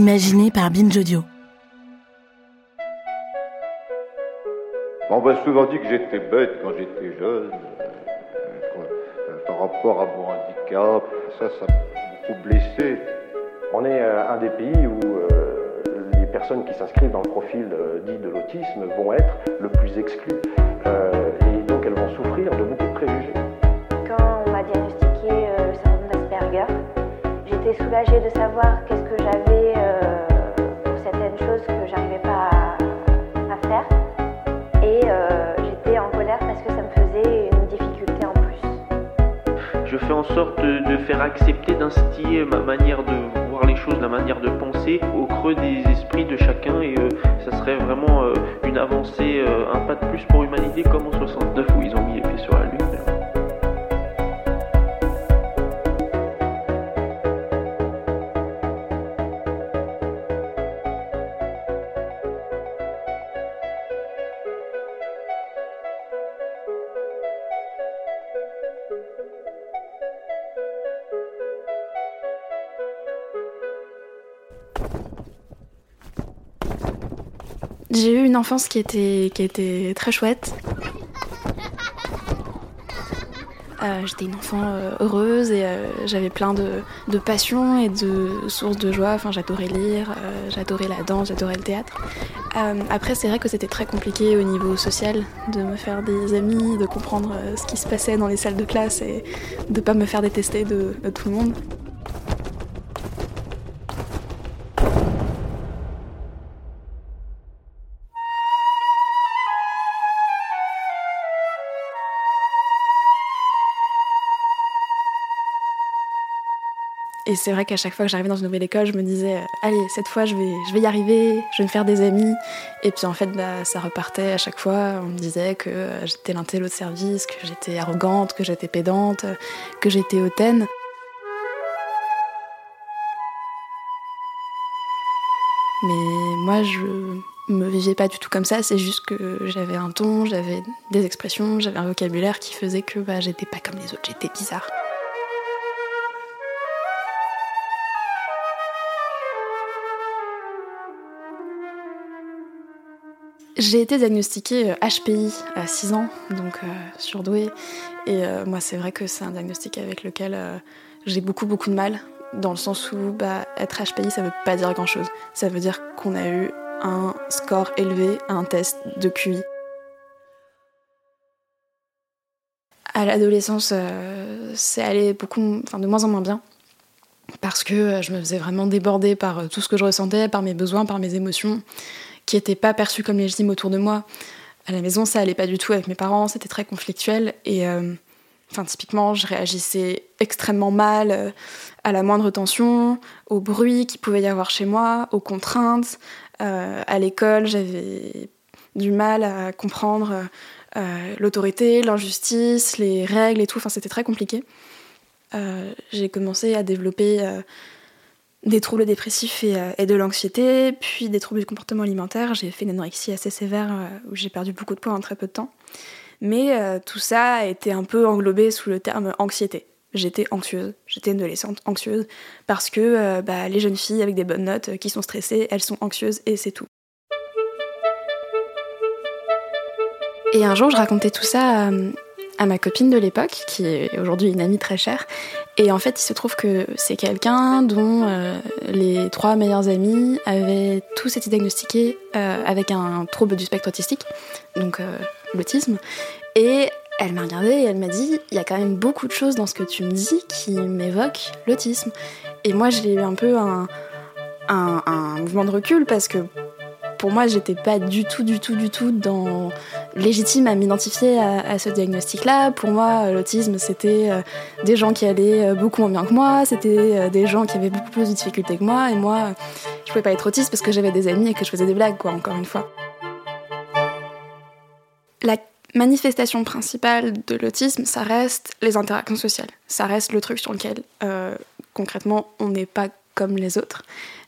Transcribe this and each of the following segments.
Imaginé par Binge Audio. On m'a souvent dit que j'étais bête quand j'étais jeune, euh, par rapport à mon handicap. Ça, ça m'a beaucoup blessé. On est euh, un des pays où euh, les personnes qui s'inscrivent dans le profil dit de l'autisme vont être le plus exclues. Et donc elles vont souffrir de beaucoup de préjugés. Soulagée de savoir qu'est-ce que j'avais euh, pour certaines choses que j'arrivais pas à, faire. Et euh, j'étais en colère parce que ça me faisait une difficulté en plus. Je fais en sorte de, faire accepter, d'instiller ma manière de voir les choses, la manière de penser au creux des esprits de chacun et euh, ça serait vraiment une avancée, un pas de plus pour l'humanité comme en 69 où ils ont mis les pieds sur la lune. Une enfance qui était, très chouette. Euh, J'étais une enfant euh, heureuse et euh, j'avais plein de, de passions et de sources de joie. Enfin, j'adorais lire, j'adorais la danse, j'adorais le théâtre. Après, c'est vrai que c'était très compliqué au niveau social de me faire des amis, de comprendre ce qui se passait dans les salles de classe et de pas me faire détester de tout le monde. Et c'est vrai qu'à chaque fois que j'arrivais dans une nouvelle école, je me disais, euh, allez, cette fois, je vais, y arriver, je vais me faire des amis. Et puis en fait, bah, ça repartait à chaque fois. On me disait que euh, j'étais l'intello de service, que j'étais arrogante, que j'étais pédante, que j'étais hautaine. Mais moi, je me vivais pas du tout comme ça. C'est juste que j'avais un ton, j'avais des expressions, j'avais un vocabulaire qui faisait que bah, j'étais pas comme les autres, j'étais bizarre. J'ai été diagnostiquée euh, HPI à 6 ans, donc euh, surdouée. Et euh, moi, c'est vrai que c'est un diagnostic avec lequel euh, j'ai beaucoup, beaucoup de mal, dans le sens où bah, être HPI, ça veut pas dire grand-chose. Ça veut dire qu'on a eu un score élevé à un test de QI. À l'adolescence, euh, c'est allé beaucoup, enfin, de moins en moins bien. Parce que euh, je me faisais vraiment déborder par euh, tout ce que je ressentais, par mes besoins, par mes émotions qui n'étaient pas perçus comme légitimes autour de moi. À la maison, ça allait pas du tout avec mes parents, c'était très conflictuel. Et euh, typiquement, je réagissais extrêmement mal euh, à la moindre tension, au bruit qu'il pouvait y avoir chez moi, aux contraintes. Euh, à l'école, j'avais du mal à comprendre l'autorité, l'injustice, les règles et tout. Enfin, c'était très compliqué. J'ai commencé à développer des troubles dépressifs et, euh, et de l'anxiété, puis des troubles du comportement alimentaire. J'ai fait une anorexie assez sévère euh, où j'ai perdu beaucoup de poids en très peu de temps. Mais euh, tout ça a été un peu englobé sous le terme anxiété. J'étais anxieuse, j'étais adolescente anxieuse, parce que bah, les jeunes filles avec des bonnes notes qui sont stressées, elles sont anxieuses et c'est tout. Et un jour, je racontais tout ça à, à ma copine de l'époque, qui est aujourd'hui une amie très chère. Et en fait, il se trouve que c'est quelqu'un dont euh, les trois meilleurs amis avaient tous été diagnostiqués euh, avec un trouble du spectre autistique, donc euh, l'autisme. Et elle m'a regardée et elle m'a dit il y a quand même beaucoup de choses dans ce que tu me dis qui m'évoquent l'autisme. Et moi, j'ai eu un peu un, mouvement de recul parce que pour moi, j'étais pas du tout, du tout, du tout dans légitime à m'identifier à, ce diagnostic-là. Pour moi, l'autisme, c'était euh, des gens qui allaient euh, beaucoup moins bien que moi, c'était euh, des gens qui avaient beaucoup plus de difficultés que moi, et moi, je pouvais pas être autiste parce que j'avais des amis et que je faisais des blagues, quoi, encore une fois. La manifestation principale de l'autisme, ça reste les interactions sociales. Ça reste le truc sur lequel, concrètement, on n'est pas comme les autres.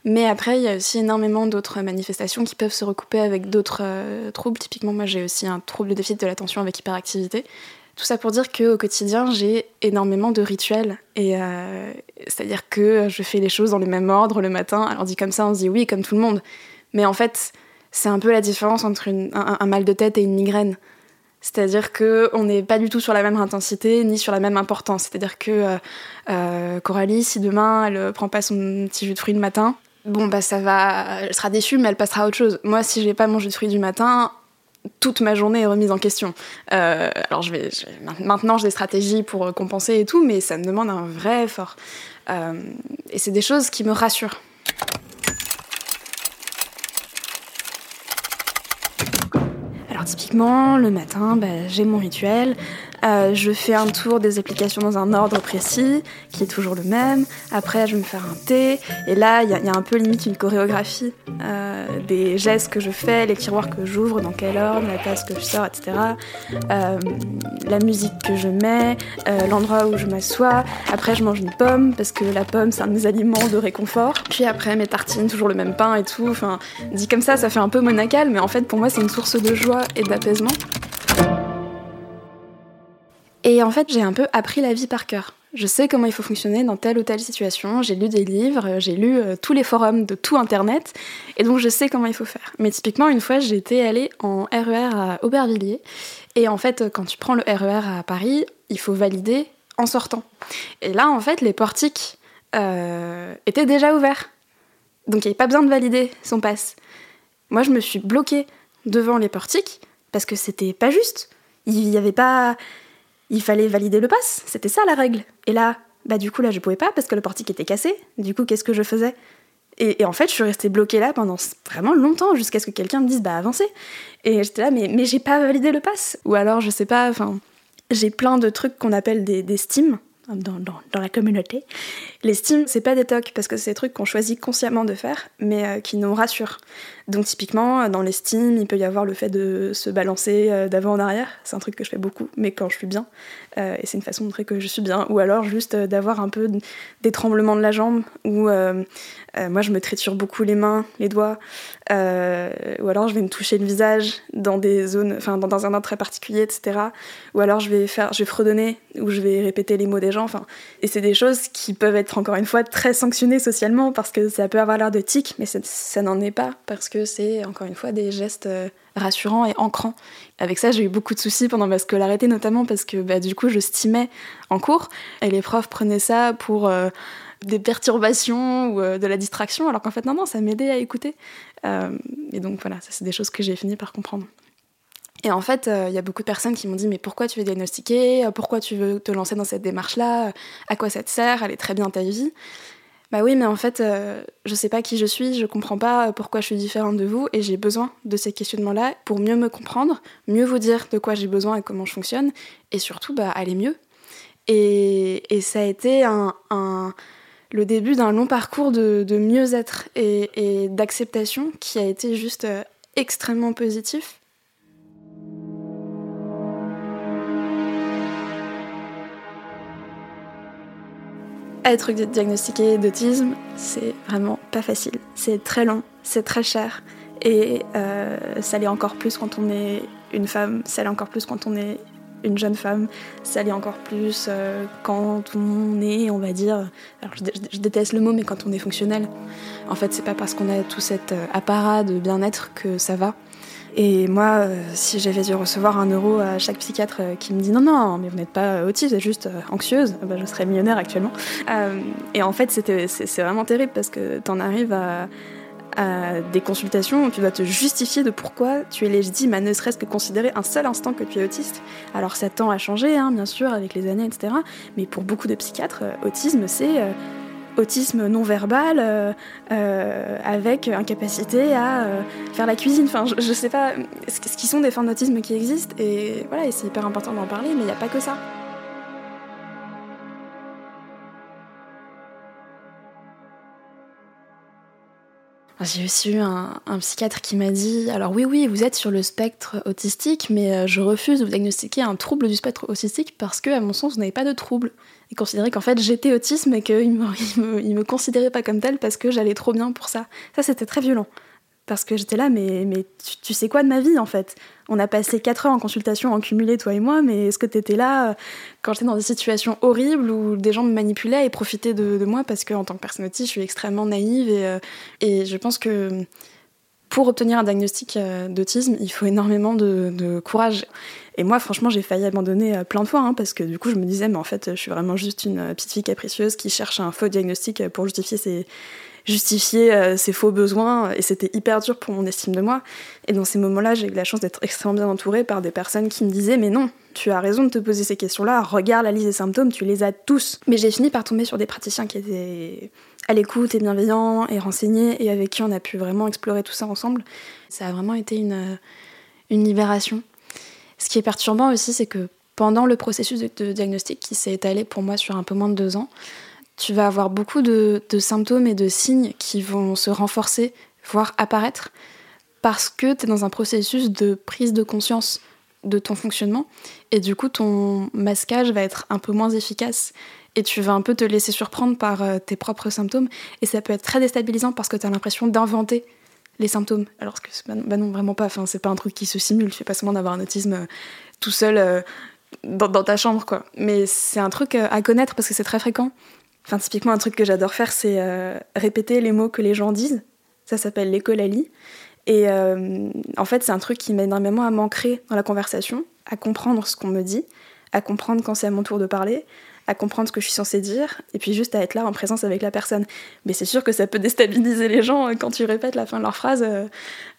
Mais après, il y a aussi énormément d'autres manifestations qui peuvent se recouper avec d'autres euh, troubles. Typiquement, moi, j'ai aussi un trouble de déficit de l'attention avec hyperactivité. Tout ça pour dire qu'au quotidien, j'ai énormément de rituels. Et euh, c'est-à-dire que je fais les choses dans le même ordre le matin. Alors, dit comme ça, on se dit oui, comme tout le monde. Mais en fait, c'est un peu la différence entre un, mal de tête et une migraine. C'est-à-dire qu'on n'est pas du tout sur la même intensité ni sur la même importance. C'est-à-dire que euh, Coralie, si demain elle prend pas son petit jus de fruits le matin, bon bah ça va, elle sera déçue mais elle passera à autre chose. Moi si j'ai pas mon jus de fruits du matin, toute ma journée est remise en question. Euh, alors je vais, maintenant j'ai des stratégies pour compenser et tout, mais ça me demande un vrai effort. Euh, et c'est des choses qui me rassurent. Typiquement, le matin, bah, j'ai mon rituel. Euh, je fais un tour des applications dans un ordre précis, qui est toujours le même. Après, je me faire un thé. Et là, il y, a un peu limite une chorégraphie euh, des gestes que je fais, les tiroirs que j'ouvre, dans quel ordre, la tasse que je sors, etc. Euh, la musique que je mets, l'endroit où je m'assois. Après, je mange une pomme, parce que la pomme, c'est un de aliments de réconfort. Puis après, mes tartines, toujours le même pain et tout. Enfin, dit comme ça, ça fait un peu monacal, mais en fait, pour moi, c'est une source de joie et d'apaisement. Et en fait, j'ai un peu appris la vie par cœur. Je sais comment il faut fonctionner dans telle ou telle situation, j'ai lu des livres, j'ai lu euh, tous les forums de tout Internet, et donc je sais comment il faut faire. Mais typiquement, une fois, j'étais allée en RER e à Aubervilliers, et en fait, quand tu prends le RER e à Paris, il faut valider en sortant. Et là, en fait, les portiques euh, étaient déjà ouverts. Donc il n'y avait pas besoin de valider son passe. Moi, je me suis bloquée devant les portiques, parce que c'était pas juste. Il n'y avait pas il fallait valider le pass, c'était ça la règle. Et là, bah du coup là je pouvais pas parce que le portique était cassé. Du coup qu'est-ce que je faisais? Et, en fait je suis restée bloquée là pendant vraiment longtemps jusqu'à ce que quelqu'un me dise bah avancez. Et j'étais là mais, mais j'ai pas validé le pass. Ou alors je sais pas, enfin j'ai plein de trucs qu'on appelle des, des steams dans, dans, la communauté. L'estime, c'est pas des tocs, parce que c'est des trucs qu'on choisit consciemment de faire, mais euh, qui nous rassurent. Donc typiquement, dans l'estime, il peut y avoir le fait de se balancer euh, d'avant en arrière, c'est un truc que je fais beaucoup, mais quand je suis bien, euh, et c'est une façon de montrer que je suis bien, ou alors juste d'avoir un peu des tremblements de la jambe, ou moi je me triture beaucoup les mains, les doigts, ou alors je vais me toucher le visage dans des zones, enfin dans, un endroit très particulier, etc. Ou alors je vais faire, je vais fredonner, ou je vais répéter les mots des gens, enfin, et c'est des choses qui peuvent être encore une fois très sanctionnées socialement parce que ça peut avoir l'air de tic, mais ça n'en est pas parce que c'est encore une fois des gestes euh, rassurants et ancrants. Avec ça, j'ai eu beaucoup de soucis pendant ma scolarité, notamment parce que bah, du coup, je stimais en cours et les profs prenaient ça pour euh, des perturbations ou euh, de la distraction, alors qu'en fait, non, non, ça m'aidait à écouter. et donc voilà, ça, c'est des choses que j'ai fini par comprendre. Et en fait, il y a beaucoup de personnes qui m'ont dit mais pourquoi tu veux diagnostiquer? Pourquoi tu veux te lancer dans cette démarche-là? À quoi ça te sert? Elle est très bien ta vie. Bah oui, mais en fait, euh, je sais pas qui je suis, je comprends pas pourquoi je suis différente de vous, et j'ai besoin de ces questionnements-là pour mieux me comprendre, mieux vous dire de quoi j'ai besoin et comment je fonctionne, et surtout bah, aller mieux. Et, ça a été le début d'un long parcours de, mieux-être et, et d'acceptation qui a été juste euh, extrêmement positif. Être diagnostiqué d'autisme, c'est vraiment pas facile. C'est très long, c'est très cher. Et euh, ça l'est encore plus quand on est une femme, ça l'est encore plus quand on est une jeune femme, ça l'est encore plus euh, quand on est, on va dire, alors je, déteste le mot, mais quand on est fonctionnel. En fait, c'est pas parce qu'on a tout cet euh, apparat de bien-être que ça va. Et moi, euh, si j'avais dû recevoir un euro à chaque psychiatre euh, qui me dit non, non, mais vous n'êtes pas autiste, vous êtes juste euh, anxieuse, bah, je serais millionnaire actuellement. et en fait, c'est vraiment terrible parce que tu en arrives à, des consultations où tu dois te justifier de pourquoi tu es légitime à ne serait-ce que considérer un seul instant que tu es autiste. Alors ça tend à changer, hein, bien sûr, avec les années, etc. Mais pour beaucoup de psychiatres, autisme, c'est autisme non verbal euh, avec incapacité à faire la cuisine. Enfin, je, je sais pas ce qui sont des formes d'autisme qui existent et voilà, et c'est hyper important d'en parler, mais il n'y a pas que ça. J'ai aussi eu un, psychiatre qui m'a dit Alors, oui, oui, vous êtes sur le spectre autistique, mais euh, je refuse de vous diagnostiquer un trouble du spectre autistique parce que, à mon sens, vous n'avez pas de trouble. Et considérer qu'en fait j'étais autiste, mais qu'il me, me, me considérait pas comme tel parce que j'allais trop bien pour ça. Ça, c'était très violent parce que j'étais là, mais, mais tu, sais quoi de ma vie en fait? On a passé 4 heures en consultation en cumulé, toi et moi, mais est-ce que tu étais là euh, quand j'étais dans des situations horribles où des gens me manipulaient et profitaient de, moi? Parce qu'en tant que personne autiste, je suis extrêmement naïve et, euh, et je pense que pour obtenir un diagnostic euh, d'autisme, il faut énormément de, courage. Et moi, franchement, j'ai failli abandonner plein de fois, hein, parce que du coup, je me disais, mais en fait, je suis vraiment juste une petite fille capricieuse qui cherche un faux diagnostic pour justifier ses, justifier euh, ses faux besoins et c'était hyper dur pour mon estime de moi. Et dans ces moments-là, j'ai eu la chance d'être extrêmement bien entourée par des personnes qui me disaient mais non, tu as raison de te poser ces questions-là, regarde la liste des symptômes, tu les as tous. Mais j'ai fini par tomber sur des praticiens qui étaient à l'écoute et bienveillants et renseignés et avec qui on a pu vraiment explorer tout ça ensemble. Ça a vraiment été une, une libération. Ce qui est perturbant aussi, c'est que pendant le processus de diagnostic qui s'est étalé pour moi sur un peu moins de deux ans, tu vas avoir beaucoup de, symptômes et de signes qui vont se renforcer, voire apparaître, parce que tu es dans un processus de prise de conscience de ton fonctionnement, et du coup ton masquage va être un peu moins efficace, et tu vas un peu te laisser surprendre par euh, tes propres symptômes, et ça peut être très déstabilisant parce que tu as l'impression d'inventer les symptômes, alors que bah, bah non, vraiment pas, enfin, c'est pas un truc qui se simule, tu fais pas seulement d'avoir un autisme euh, tout seul euh, dans, dans, ta chambre, quoi. Mais c'est un truc à connaître parce que c'est très fréquent. Enfin, typiquement, un truc que j'adore faire, c'est euh, répéter les mots que les gens disent. Ça s'appelle l'écolalie. Et euh, en fait, c'est un truc qui m'aide énormément à m'ancrer dans la conversation, à comprendre ce qu'on me dit, à comprendre quand c'est à mon tour de parler, à comprendre ce que je suis censée dire, et puis juste à être là en présence avec la personne. Mais c'est sûr que ça peut déstabiliser les gens euh, quand tu répètes la fin de leur phrase.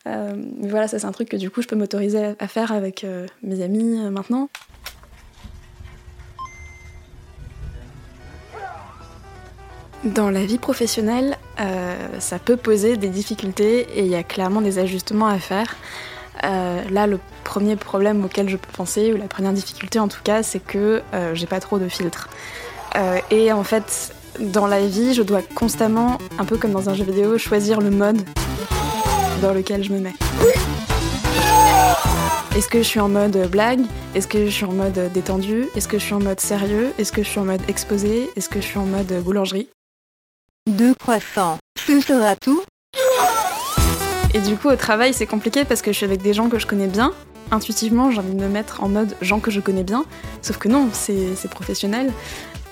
mais voilà, ça c'est un truc que du coup je peux m'autoriser à faire avec mes amis maintenant. Dans la vie professionnelle, euh, ça peut poser des difficultés et il y a clairement des ajustements à faire. Euh, là, le premier problème auquel je peux penser, ou la première difficulté en tout cas, c'est que euh, j'ai pas trop de filtres. et en fait, dans la vie, je dois constamment, un peu comme dans un jeu vidéo, choisir le mode dans lequel je me mets. Est-ce que je suis en mode blague? Est-ce que je suis en mode détendu? Est-ce que je suis en mode sérieux? Est-ce que je suis en mode exposé? Est-ce que je suis en mode boulangerie? Deux croissants. Ce sera tout Et du coup, au travail, c'est compliqué parce que je suis avec des gens que je connais bien. Intuitivement, j'ai envie de me mettre en mode gens que je connais bien. Sauf que non, c'est professionnel.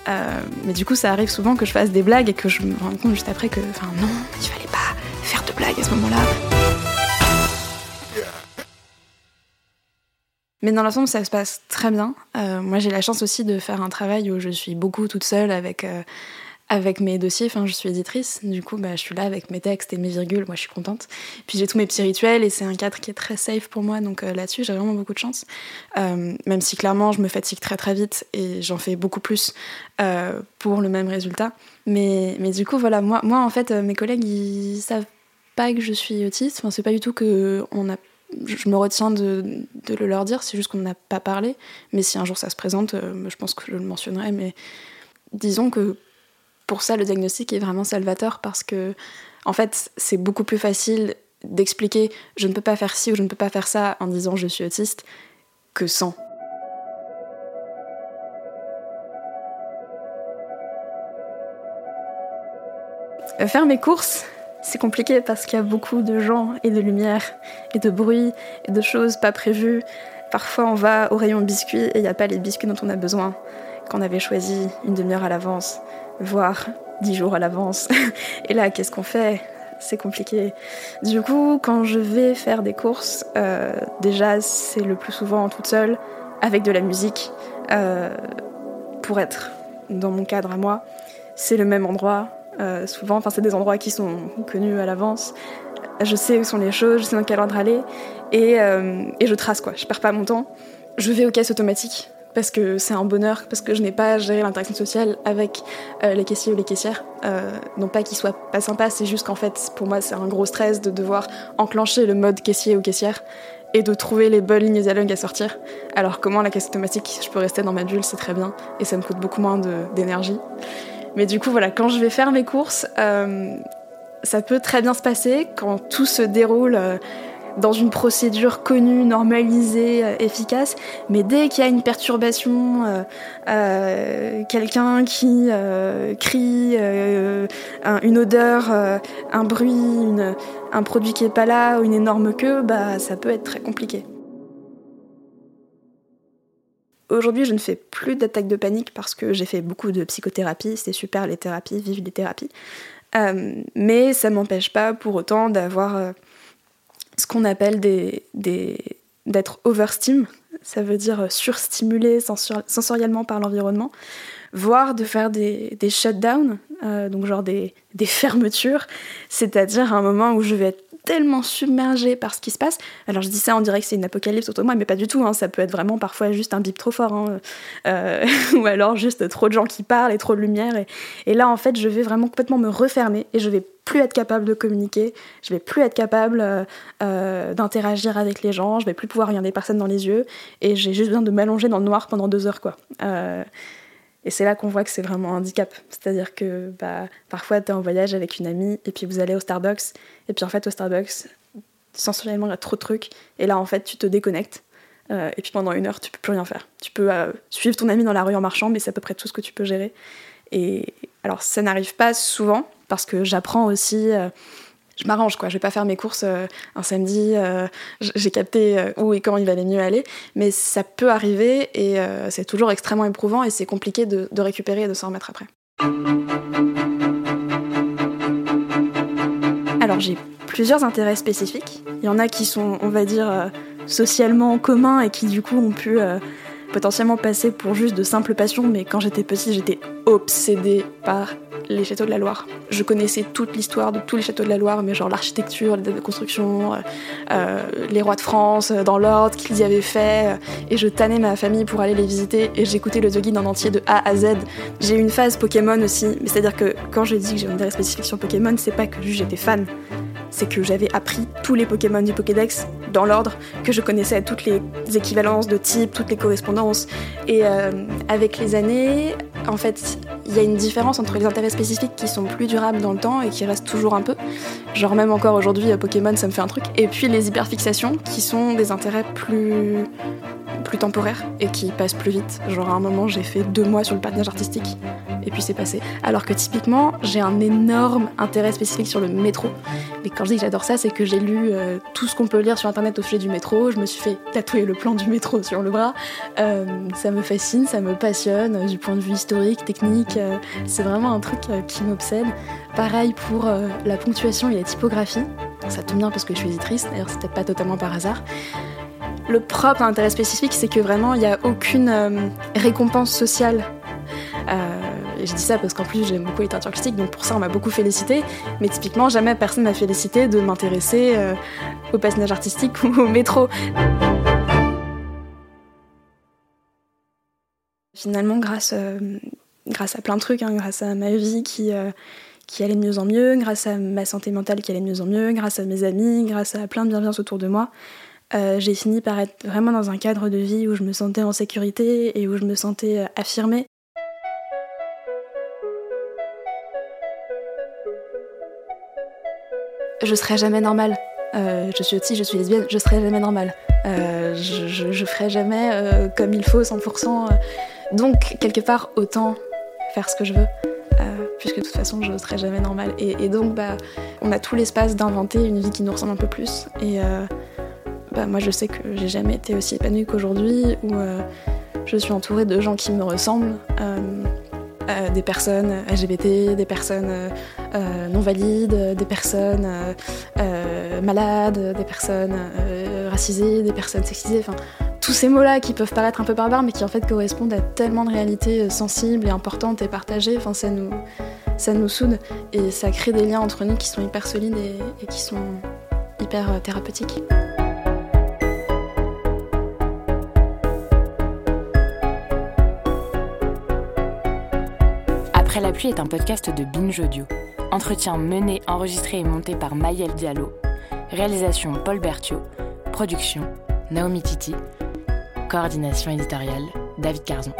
Euh, mais du coup, ça arrive souvent que je fasse des blagues et que je me rende compte juste après que, enfin, non, il fallait pas faire de blagues à ce moment-là. Mais dans l'ensemble, ça se passe très bien. Euh, moi, j'ai la chance aussi de faire un travail où je suis beaucoup toute seule avec, euh, avec mes dossiers. Je suis éditrice, du coup, bah, je suis là avec mes textes et mes virgules. Moi, je suis contente. Puis j'ai tous mes petits rituels et c'est un cadre qui est très safe pour moi. Donc euh, là-dessus, j'ai vraiment beaucoup de chance. Euh, même si clairement, je me fatigue très très vite et j'en fais beaucoup plus euh, pour le même résultat. Mais, du coup, voilà, moi, en fait, mes collègues, ils savent pas que je suis autiste. C'est pas du tout que on a je me retiens de le leur dire, c'est juste qu'on n'a pas parlé. Mais si un jour ça se présente, je pense que je le mentionnerai. Mais disons que pour ça, le diagnostic est vraiment salvateur parce que, en fait, c'est beaucoup plus facile d'expliquer je ne peux pas faire ci ou je ne peux pas faire ça en disant je suis autiste que sans. Euh, faire mes courses, c'est compliqué parce qu'il y a beaucoup de gens et de lumière et de bruit et de choses pas prévues. Parfois on va au rayon biscuits et il n'y a pas les biscuits dont on a besoin, qu'on avait choisi une demi-heure à l'avance voire dix jours à l'avance. Et là, qu'est-ce qu'on fait? C'est compliqué. Du coup, quand je vais faire des courses, euh, déjà, c'est le plus souvent toute seule, avec de la musique, euh, pour être dans mon cadre à moi. C'est le même endroit, euh, souvent, enfin, c'est des endroits qui sont connus à l'avance. Je sais où sont les choses, je sais dans quel ordre aller, et, et je trace quoi. Je perds pas mon temps. Je vais aux caisses automatiques parce que c'est un bonheur, parce que je n'ai pas à gérer l'interaction sociale avec euh, les caissiers ou les caissières. Euh, non pas qu'ils soient pas sympas, c'est juste qu'en fait, pour moi, c'est un gros stress de devoir enclencher le mode caissier ou caissière et de trouver les bonnes lignes dialogues à sortir. Alors comment la caisse automatique, je peux rester dans ma bulle, c'est très bien, et ça me coûte beaucoup moins d'énergie. Mais du coup, voilà, quand je vais faire mes courses, euh, ça peut très bien se passer quand tout se déroule dans une procédure connue, normalisée, euh, efficace. Mais dès qu'il y a une perturbation, euh, euh, quelqu'un qui crie, un- une odeur, un bruit, un produit qui est pas là ou une énorme queue, bah ça peut être très compliqué. Aujourd'hui, je ne fais plus d'attaques de panique parce que j'ai fait beaucoup de psychothérapie. C'est super les thérapies, vive les thérapies. Mais ça m'empêche pas pour autant d'avoir ce qu'on appelle des, d'être overstim. Ça veut dire euh, surstimulé sensor- sensoriellement par l'environnement, voire de faire des, shutdowns, euh, donc genre des, des fermetures, c'est-à-dire un moment où je vais être tellement submergée par ce qui se passe. Alors je dis ça, on dirait que c'est une apocalypse autour de moi, mais pas du tout. hein. Ça peut être vraiment parfois juste un bip trop fort, hein. Euh, ou alors juste trop de gens qui parlent et trop de lumière. Et, et là, en fait, je vais vraiment complètement me refermer et je vais plus être capable de communiquer. Je vais plus être capable euh, euh, d'interagir avec les gens. Je vais plus pouvoir regarder personne dans les yeux. Et j'ai juste besoin de m'allonger dans le noir pendant deux heures, quoi. Euh, et c'est là qu'on voit que c'est vraiment un handicap. C'est-à-dire que bah, parfois, tu es en voyage avec une amie et puis vous allez au Starbucks. Et puis en fait, au Starbucks, sensoriellement, il y a trop de trucs. Et là, en fait, tu te déconnectes. Et puis pendant une heure, tu peux plus rien faire. Tu peux suivre ton ami dans la rue en marchant, mais c'est à peu près tout ce que tu peux gérer. Et alors, ça n'arrive pas souvent parce que j'apprends aussi. euh, je m'arrange quoi, je vais pas faire mes courses euh, un samedi, euh, j'ai capté où et quand il valait mieux aller, mais ça peut arriver et c'est toujours extrêmement éprouvant et c'est compliqué de, de récupérer et de s'en remettre après. Alors j'ai plusieurs intérêts spécifiques. Il y en a qui sont, on va dire, socialement communs et qui du coup ont pu potentiellement passer pour juste de simples passions, mais quand j'étais petite, j'étais obsédée par les châteaux de la Loire. Je connaissais toute l'histoire de tous les châteaux de la Loire, mais genre l'architecture, les dates de construction, euh, euh, les rois de France, euh, dans l'ordre qu'ils y avaient fait, et je tannais ma famille pour aller les visiter, et j'écoutais le The Guide en entier de A à Z. J'ai eu une phase Pokémon aussi, mais c'est-à-dire que quand je dis que j'ai une intérêt spécifique sur Pokémon, c'est pas que juste j'étais fan, c'est que j'avais appris tous les Pokémon du Pokédex dans l'ordre, que je connaissais toutes les équivalences de type, toutes les correspondances. Et avec les années, en fait, il y a une différence entre les intérêts spécifiques qui sont plus durables dans le temps et qui restent toujours un peu. Genre même encore aujourd'hui, euh, Pokémon, ça me fait un truc. Et puis les hyperfixations, qui sont des intérêts plus plus temporaires et qui passent plus vite. Genre à un moment, j'ai fait deux mois sur le patinage artistique et puis c'est passé. Alors que typiquement, j'ai un énorme intérêt spécifique sur le métro. Mais quand je dis que j'adore ça, c'est que j'ai lu euh, tout ce qu'on peut lire sur internet au sujet du métro. Je me suis fait tatouer le plan du métro sur le bras. Euh, ça me fascine, ça me passionne euh, du point de vue historique, technique. c'est vraiment un truc qui m'obsède. Pareil pour la ponctuation et la typographie. Ça tombe bien parce que je suis éditrice, d'ailleurs c'était pas totalement par hasard. Le propre intérêt spécifique, c'est que vraiment il n'y a aucune euh, récompense sociale. Euh, je dis ça parce qu'en plus j'aime beaucoup la littérature donc pour ça on m'a beaucoup félicité. Mais typiquement, jamais personne m'a félicité de m'intéresser euh, au patinage artistique ou au métro. Finalement, grâce, à plein de trucs, hein, grâce à ma vie qui, qui allait de mieux en mieux, grâce à ma santé mentale qui allait de mieux en mieux, grâce à mes amis, grâce à plein de bienveillance autour de moi, euh, j'ai fini par être vraiment dans un cadre de vie où je me sentais en sécurité et où je me sentais euh, affirmée. Je serai jamais normale. Euh, je suis autiste, je suis lesbienne, je serai jamais normale. Je, je, ferai jamais comme il faut 100%. euh. Donc, quelque part, autant faire ce que je veux. puisque de toute façon, je serai jamais normale. Et, donc, bah, on a tout l'espace d'inventer une vie qui nous ressemble un peu plus. Et bah, moi, je sais que j'ai jamais été aussi épanouie qu'aujourd'hui, où euh, je suis entourée de gens qui me ressemblent. euh, euh, des personnes LGBT, des personnes non valides, des personnes malades, des personnes racisées, des personnes sexisées, enfin tous ces mots-là qui peuvent paraître un peu barbares mais qui en fait correspondent à tellement de réalités sensibles et importantes et partagées, enfin ça nous, ça nous soude et ça crée des liens entre nous qui sont hyper solides et, qui sont hyper thérapeutiques. Après la pluie est un podcast de Binge Audio. Entretien mené, enregistré et monté par Mayel Diallo. Réalisation Paul Berthiaud. Production Naomi Titi. Coordination éditoriale David Carzon.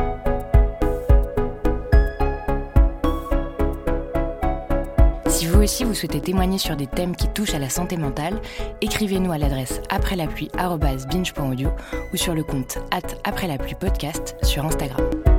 Si vous aussi vous souhaitez témoigner sur des thèmes qui touchent à la santé mentale, écrivez-nous à l'adresse après la pluie ou sur le compte at après la pluie podcast sur Instagram.